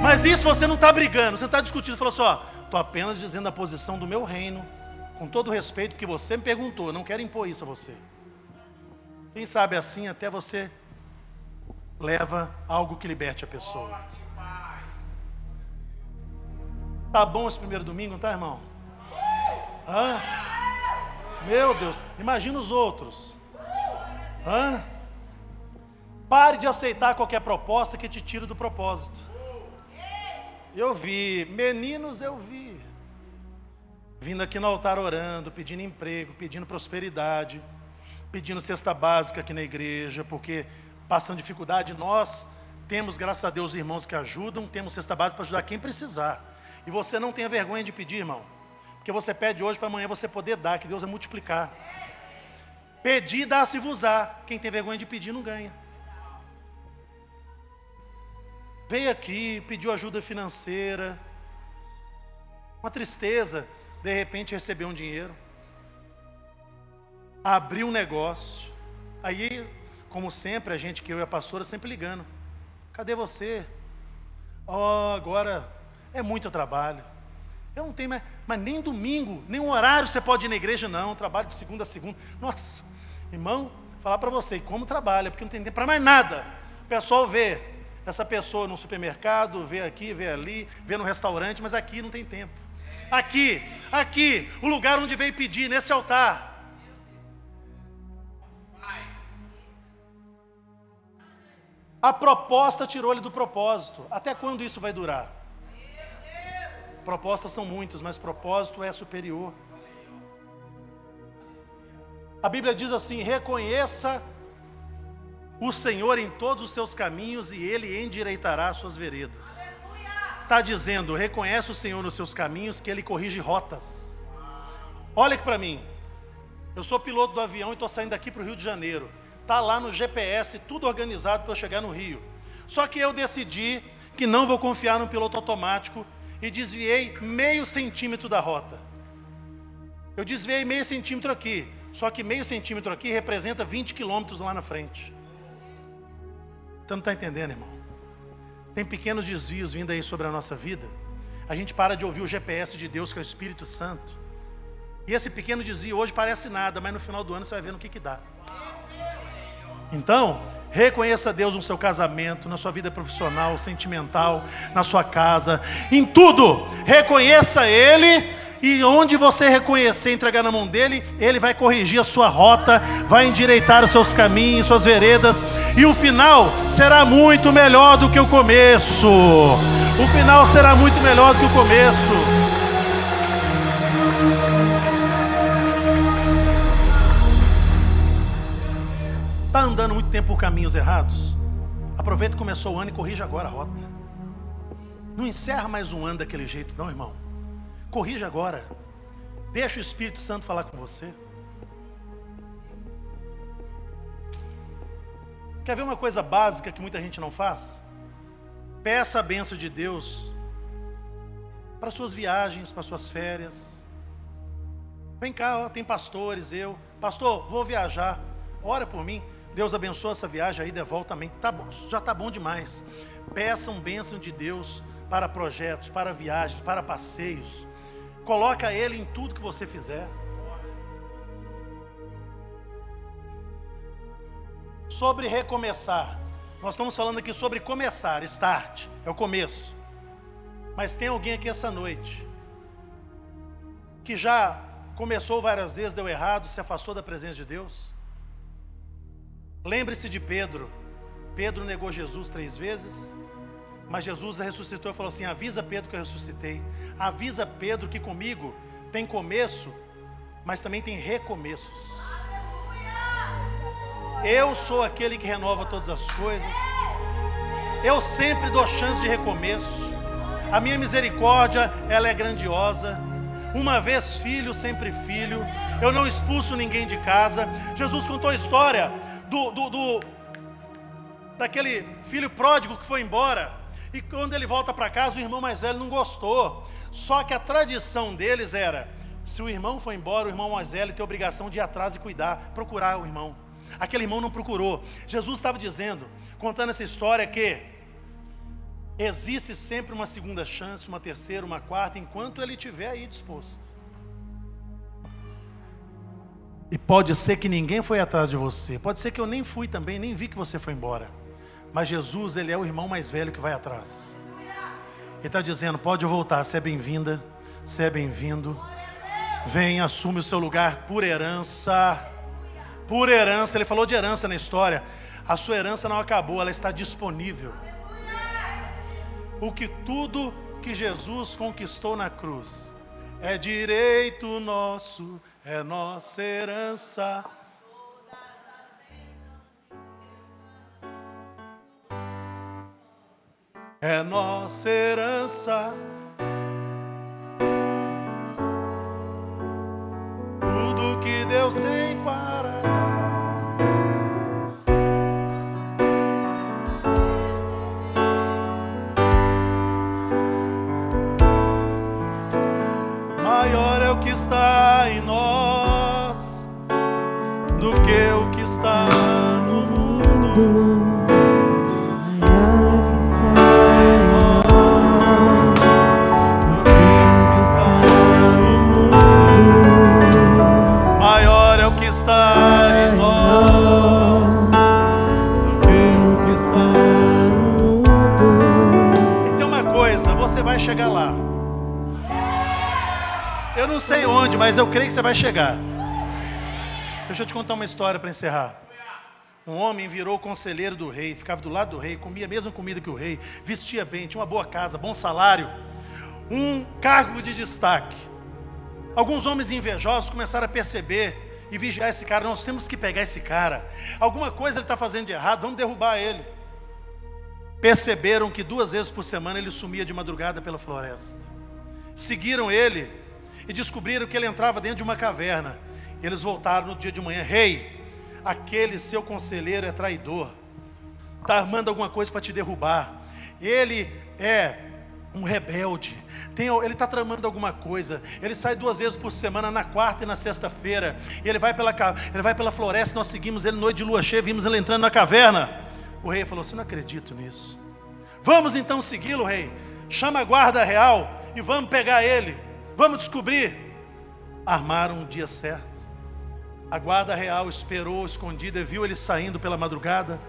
Mas isso você não está brigando, você está discutindo. Falou só: estou apenas dizendo a posição do meu reino, com todo o respeito que você me perguntou. Não quero impor isso a você. Quem sabe assim até você leva algo que liberte a pessoa. Tá bom esse primeiro domingo, tá, irmão? Hã? Meu Deus, imagina os outros. Hã? Pare de aceitar qualquer proposta que te tire do propósito. Eu vi, meninos eu vi. Vindo aqui no altar orando, pedindo emprego, pedindo prosperidade, pedindo cesta básica aqui na igreja, porque passando dificuldade, nós temos, graças a Deus, irmãos que ajudam, temos cesta básica para ajudar quem precisar. E você não tenha vergonha de pedir, irmão. Porque você pede hoje para amanhã você poder dar, que Deus vai multiplicar. Pedir, dá-se vos usar. Quem tem vergonha de pedir não ganha. Veio aqui, pediu ajuda financeira. Uma tristeza, de repente receber um dinheiro. Abrir um negócio. Aí como sempre, a gente que eu e a pastora sempre ligando. Cadê você? Oh, agora é muito trabalho. Eu não tenho mais, mas nem domingo, nem um horário você pode ir na igreja, não. Trabalho de segunda a segunda. Nossa, irmão, falar para você, como trabalha, porque não tem tempo para mais nada. O pessoal vê essa pessoa no supermercado, vê aqui, vê ali, vê no restaurante, mas aqui não tem tempo. Aqui, aqui, o lugar onde veio pedir, nesse altar. A proposta tirou ele do propósito. Até quando isso vai durar? Propostas são muitas, mas propósito é superior. A Bíblia diz assim: reconheça o Senhor em todos os seus caminhos e ele endireitará as suas veredas. Está dizendo, reconhece o Senhor nos seus caminhos, que ele corrige rotas. Olha aqui para mim. Eu sou piloto do avião e estou saindo daqui para o Rio de Janeiro. Está lá no GPS, tudo organizado para eu chegar no Rio. Só que eu decidi que não vou confiar no piloto automático e desviei meio centímetro da rota. Eu desviei meio centímetro aqui, só que meio centímetro aqui representa 20 quilômetros lá na frente. Você não está entendendo, irmão? Tem pequenos desvios vindo aí sobre a nossa vida. A gente para de ouvir o GPS de Deus, que é o Espírito Santo. E esse pequeno desvio hoje parece nada, mas no final do ano você vai ver no que, que dá. Então, reconheça Deus no seu casamento, na sua vida profissional, sentimental, na sua casa, em tudo. Reconheça Ele e onde você reconhecer, entregar na mão dele, ele vai corrigir a sua rota, vai endireitar os seus caminhos, suas veredas, e o final será muito melhor do que o começo. O final será muito melhor do que o começo. Andando muito tempo por caminhos errados? Aproveita que começou o ano e corrija agora a rota. Não encerra mais um ano daquele jeito, não, irmão. Corrija agora. Deixa o Espírito Santo falar com você. Quer ver uma coisa básica que muita gente não faz? Peça a benção de Deus para suas viagens, para suas férias. Vem cá, tem pastores, eu. Pastor, vou viajar. Ora por mim. Deus abençoa essa viagem aí, devolve também. Tá bom, já tá bom demais. Peçam bênção de Deus para projetos, para viagens, para passeios. Coloca Ele em tudo que você fizer. Sobre recomeçar. Nós estamos falando aqui sobre começar, start, é o começo. Mas tem alguém aqui essa noite que já começou várias vezes, deu errado, se afastou da presença de Deus? Lembre-se de Pedro. Pedro negou Jesus três vezes, mas Jesus ressuscitou e falou assim: avisa Pedro que eu ressuscitei. Avisa Pedro que comigo tem começo, mas também tem recomeços. Eu sou aquele que renova todas as coisas. Eu sempre dou chance de recomeço. A minha misericórdia, ela é grandiosa. Uma vez filho, sempre filho. Eu não expulso ninguém de casa. Jesus contou a história do, do, do daquele filho pródigo que foi embora. E quando ele volta para casa, o irmão mais velho não gostou. Só que a tradição deles era: se o irmão for embora, o irmão mais velho tem a obrigação de ir atrás e cuidar, procurar o irmão. Aquele irmão não procurou. Jesus estava dizendo, contando essa história, que existe sempre uma segunda chance, uma terceira, uma quarta, enquanto ele estiver aí disposto. E pode ser que ninguém foi atrás de você, pode ser que eu nem fui também, nem vi que você foi embora. Mas Jesus, ele é o irmão mais velho que vai atrás. Ele está dizendo: pode voltar, você é bem-vinda, você é bem-vindo. Vem, assume o seu lugar por herança. Por herança, ele falou de herança na história. A sua herança não acabou, ela está disponível. O que tudo que Jesus conquistou na cruz é direito nosso, é nossa herança. é nossa herança. Tudo que Deus tem para dar. Mas eu creio que você vai chegar. Deixa eu te contar uma história para encerrar. Um homem virou conselheiro do rei, ficava do lado do rei, comia a mesma comida que o rei, vestia bem, tinha uma boa casa, bom salário. um cargo de destaque. Alguns homens invejosos começaram a perceber e vigiar esse cara. Nós temos que pegar esse cara. Alguma coisa ele está fazendo de errado, vamos derrubar ele. Perceberam que duas vezes por semana ele sumia de madrugada pela floresta. Seguiram ele e descobriram que ele entrava dentro de uma caverna. Eles voltaram no dia de manhã: Rei, aquele seu conselheiro é traidor, está armando alguma coisa para te derrubar. Ele é um rebelde. Tem, ele está tramando alguma coisa. Ele sai duas vezes por semana, na quarta e na sexta-feira. Ele vai pela, ele vai pela floresta. Nós seguimos ele noite de lua cheia, vimos ele entrando na caverna. O rei falou: Você não acredito nisso. Vamos então segui-lo, rei. Chama a guarda real e vamos pegar ele. Vamos descobrir. Armaram um dia certo. A guarda real esperou escondida, viu ele saindo pela madrugada,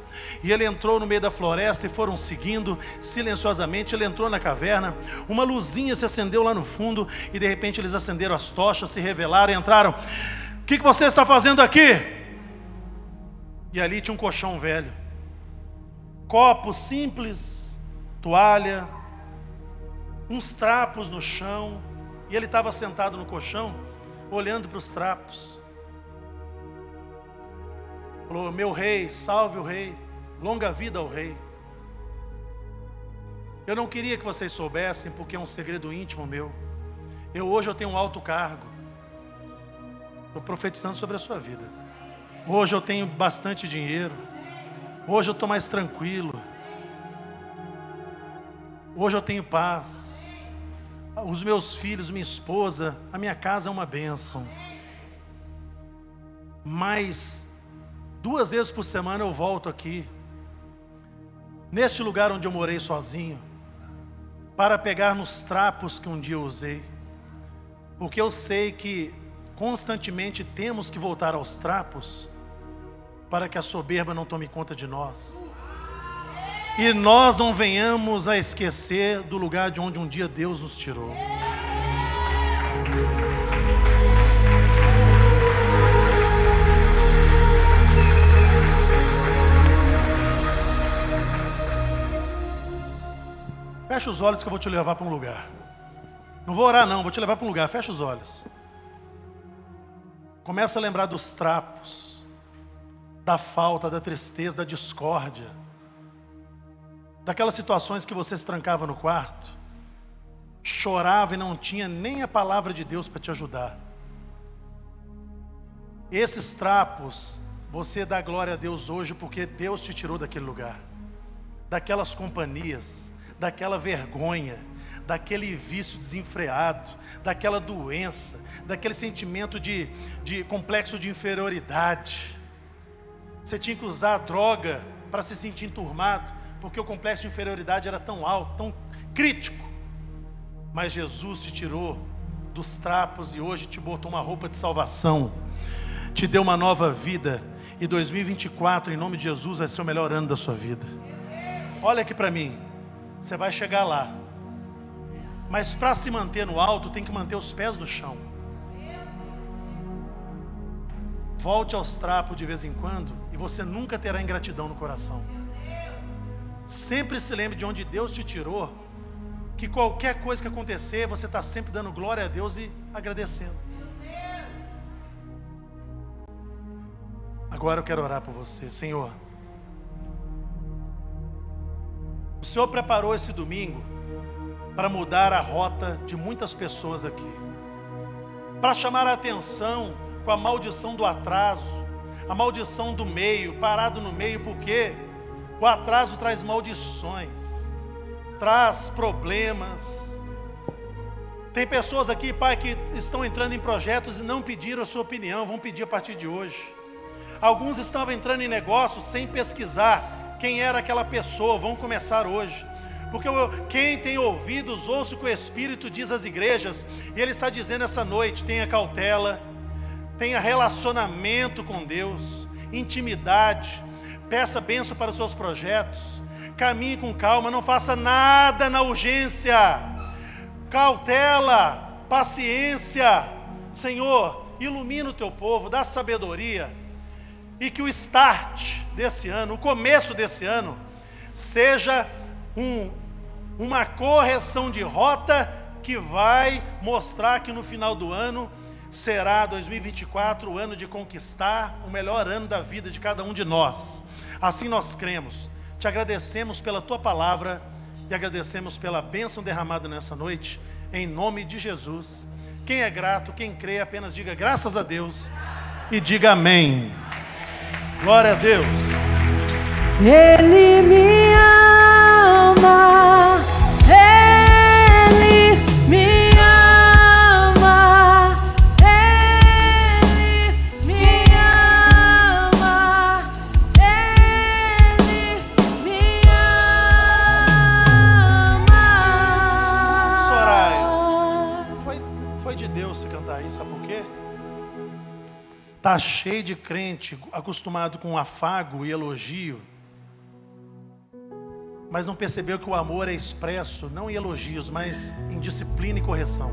e ele entrou no meio da floresta e foram seguindo silenciosamente. Ele entrou na caverna, uma luzinha se acendeu lá no fundo, e de repente eles acenderam as tochas, se revelaram e entraram. O que, que você está fazendo aqui? E ali tinha um colchão velho, copo simples, toalha, uns trapos no chão, e ele estava sentado no colchão, olhando para os trapos. Falou: Meu rei, salve o rei, longa vida ao rei. Eu não queria que vocês soubessem, porque é um segredo íntimo meu. Eu hoje eu tenho um alto cargo. Estou profetizando sobre a sua vida. Hoje eu tenho bastante dinheiro. Hoje eu estou mais tranquilo. Hoje eu tenho paz. Os meus filhos, minha esposa, a minha casa é uma bênção. Mas Duas vezes por semana eu volto aqui, neste lugar onde eu morei sozinho, para pegar nos trapos que um dia eu usei, porque eu sei que constantemente temos que voltar aos trapos, para que a soberba não tome conta de nós, e nós não venhamos a esquecer do lugar de onde um dia Deus nos tirou. Fecha os olhos que eu vou te levar para um lugar. Não vou orar, não, vou te levar para um lugar. Fecha os olhos. Começa a lembrar dos trapos, da falta, da tristeza, da discórdia, daquelas situações que você se trancava no quarto, chorava e não tinha nem a palavra de Deus para te ajudar. Esses trapos, você dá glória a Deus hoje porque Deus te tirou daquele lugar, daquelas companhias daquela vergonha, daquele vício desenfreado, daquela doença, daquele sentimento de, de complexo de inferioridade. Você tinha que usar droga para se sentir enturmado, porque o complexo de inferioridade era tão alto, tão crítico. Mas Jesus te tirou dos trapos e hoje te botou uma roupa de salvação, te deu uma nova vida. E 2024, em nome de Jesus, vai ser o melhor ano da sua vida. Olha aqui para mim. Você vai chegar lá. Mas para se manter no alto, tem que manter os pés no chão. Volte aos trapos de vez em quando e você nunca terá ingratidão no coração. Sempre se lembre de onde Deus te tirou, que qualquer coisa que acontecer, você está sempre dando glória a Deus e agradecendo. Agora eu quero orar por você, Senhor. O Senhor preparou esse domingo para mudar a rota de muitas pessoas aqui, para chamar a atenção com a maldição do atraso, a maldição do meio, parado no meio, porque o atraso traz maldições, traz problemas. Tem pessoas aqui, Pai, que estão entrando em projetos e não pediram a sua opinião, vão pedir a partir de hoje. Alguns estavam entrando em negócios sem pesquisar, quem era aquela pessoa. Vamos começar hoje. Porque quem tem ouvidos, ouça o que o Espírito diz às igrejas. E Ele está dizendo essa noite: tenha cautela, tenha relacionamento com Deus, intimidade, peça bênção para os seus projetos, caminhe com calma, não faça nada na urgência. Cautela, paciência, Senhor, ilumina o teu povo, dá sabedoria. E que o start desse ano, o começo desse ano, seja um, uma correção de rota que vai mostrar que no final do ano será 2024 o ano de conquistar o melhor ano da vida de cada um de nós. Assim nós cremos. Te agradecemos pela tua palavra e agradecemos pela bênção derramada nessa noite, em nome de Jesus. Quem é grato, quem crê, apenas diga graças a Deus e diga amém. Glória a Deus. Ele me ama, Tá cheio de crente acostumado com afago e elogio, mas não percebeu que o amor é expresso não em elogios, mas em disciplina e correção.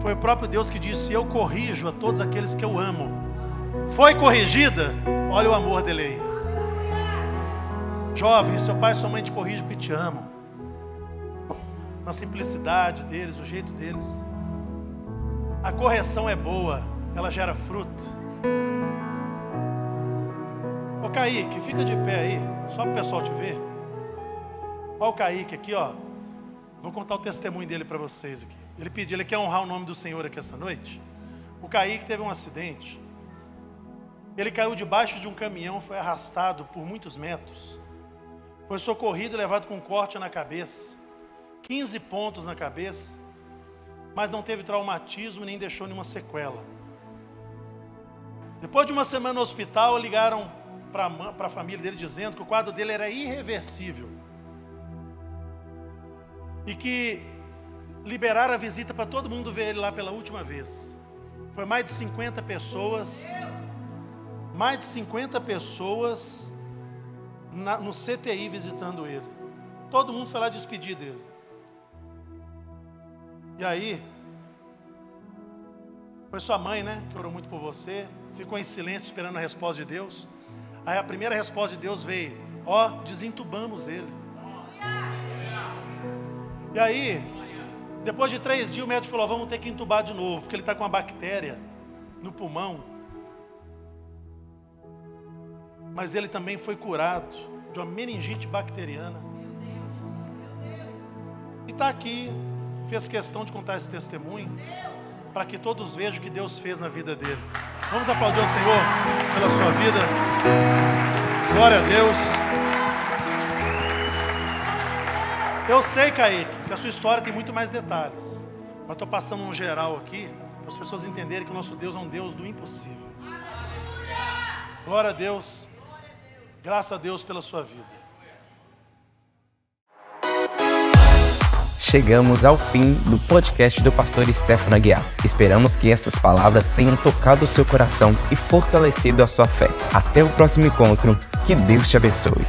Foi o próprio Deus que disse: Eu corrijo a todos aqueles que eu amo. Foi corrigida? Olha o amor dele aí. Jovem, seu pai e sua mãe te corrigem porque te amam. Na simplicidade deles, o jeito deles. A correção é boa, ela gera fruto. Ô Kaique, fica de pé aí, só para o pessoal te ver. Olha o Kaique aqui, ó. Vou contar o testemunho dele para vocês aqui. Ele pediu, ele quer honrar o nome do Senhor aqui essa noite. O Kaique teve um acidente. Ele caiu debaixo de um caminhão, foi arrastado por muitos metros. Foi socorrido e levado com um corte na cabeça. 15 pontos na cabeça. Mas não teve traumatismo nem deixou nenhuma sequela. Depois de uma semana no hospital, ligaram para a família dele dizendo que o quadro dele era irreversível. E que liberaram a visita para todo mundo ver ele lá pela última vez. Foi mais de 50 pessoas, mais de 50 pessoas na, no CTI visitando ele. Todo mundo foi lá despedir dele. E aí, foi sua mãe, né, que orou muito por você, ficou em silêncio esperando a resposta de Deus. Aí a primeira resposta de Deus veio: Ó, desentubamos ele. E aí, depois de três dias, o médico falou: Vamos ter que entubar de novo, porque ele está com uma bactéria no pulmão. Mas ele também foi curado de uma meningite bacteriana. E está aqui, fez questão de contar esse testemunho, para que todos vejam o que Deus fez na vida dele. Vamos aplaudir ao Senhor pela sua vida. Glória a Deus. Eu sei, Kaique, que a sua história tem muito mais detalhes. Mas estou passando um geral aqui, para as pessoas entenderem que o nosso Deus é um Deus do impossível. Glória a Deus. Graças a Deus pela sua vida. Chegamos ao fim do podcast do pastor Stefano Aguiar. Esperamos que essas palavras tenham tocado o seu coração e fortalecido a sua fé. Até o próximo encontro. Que Deus te abençoe.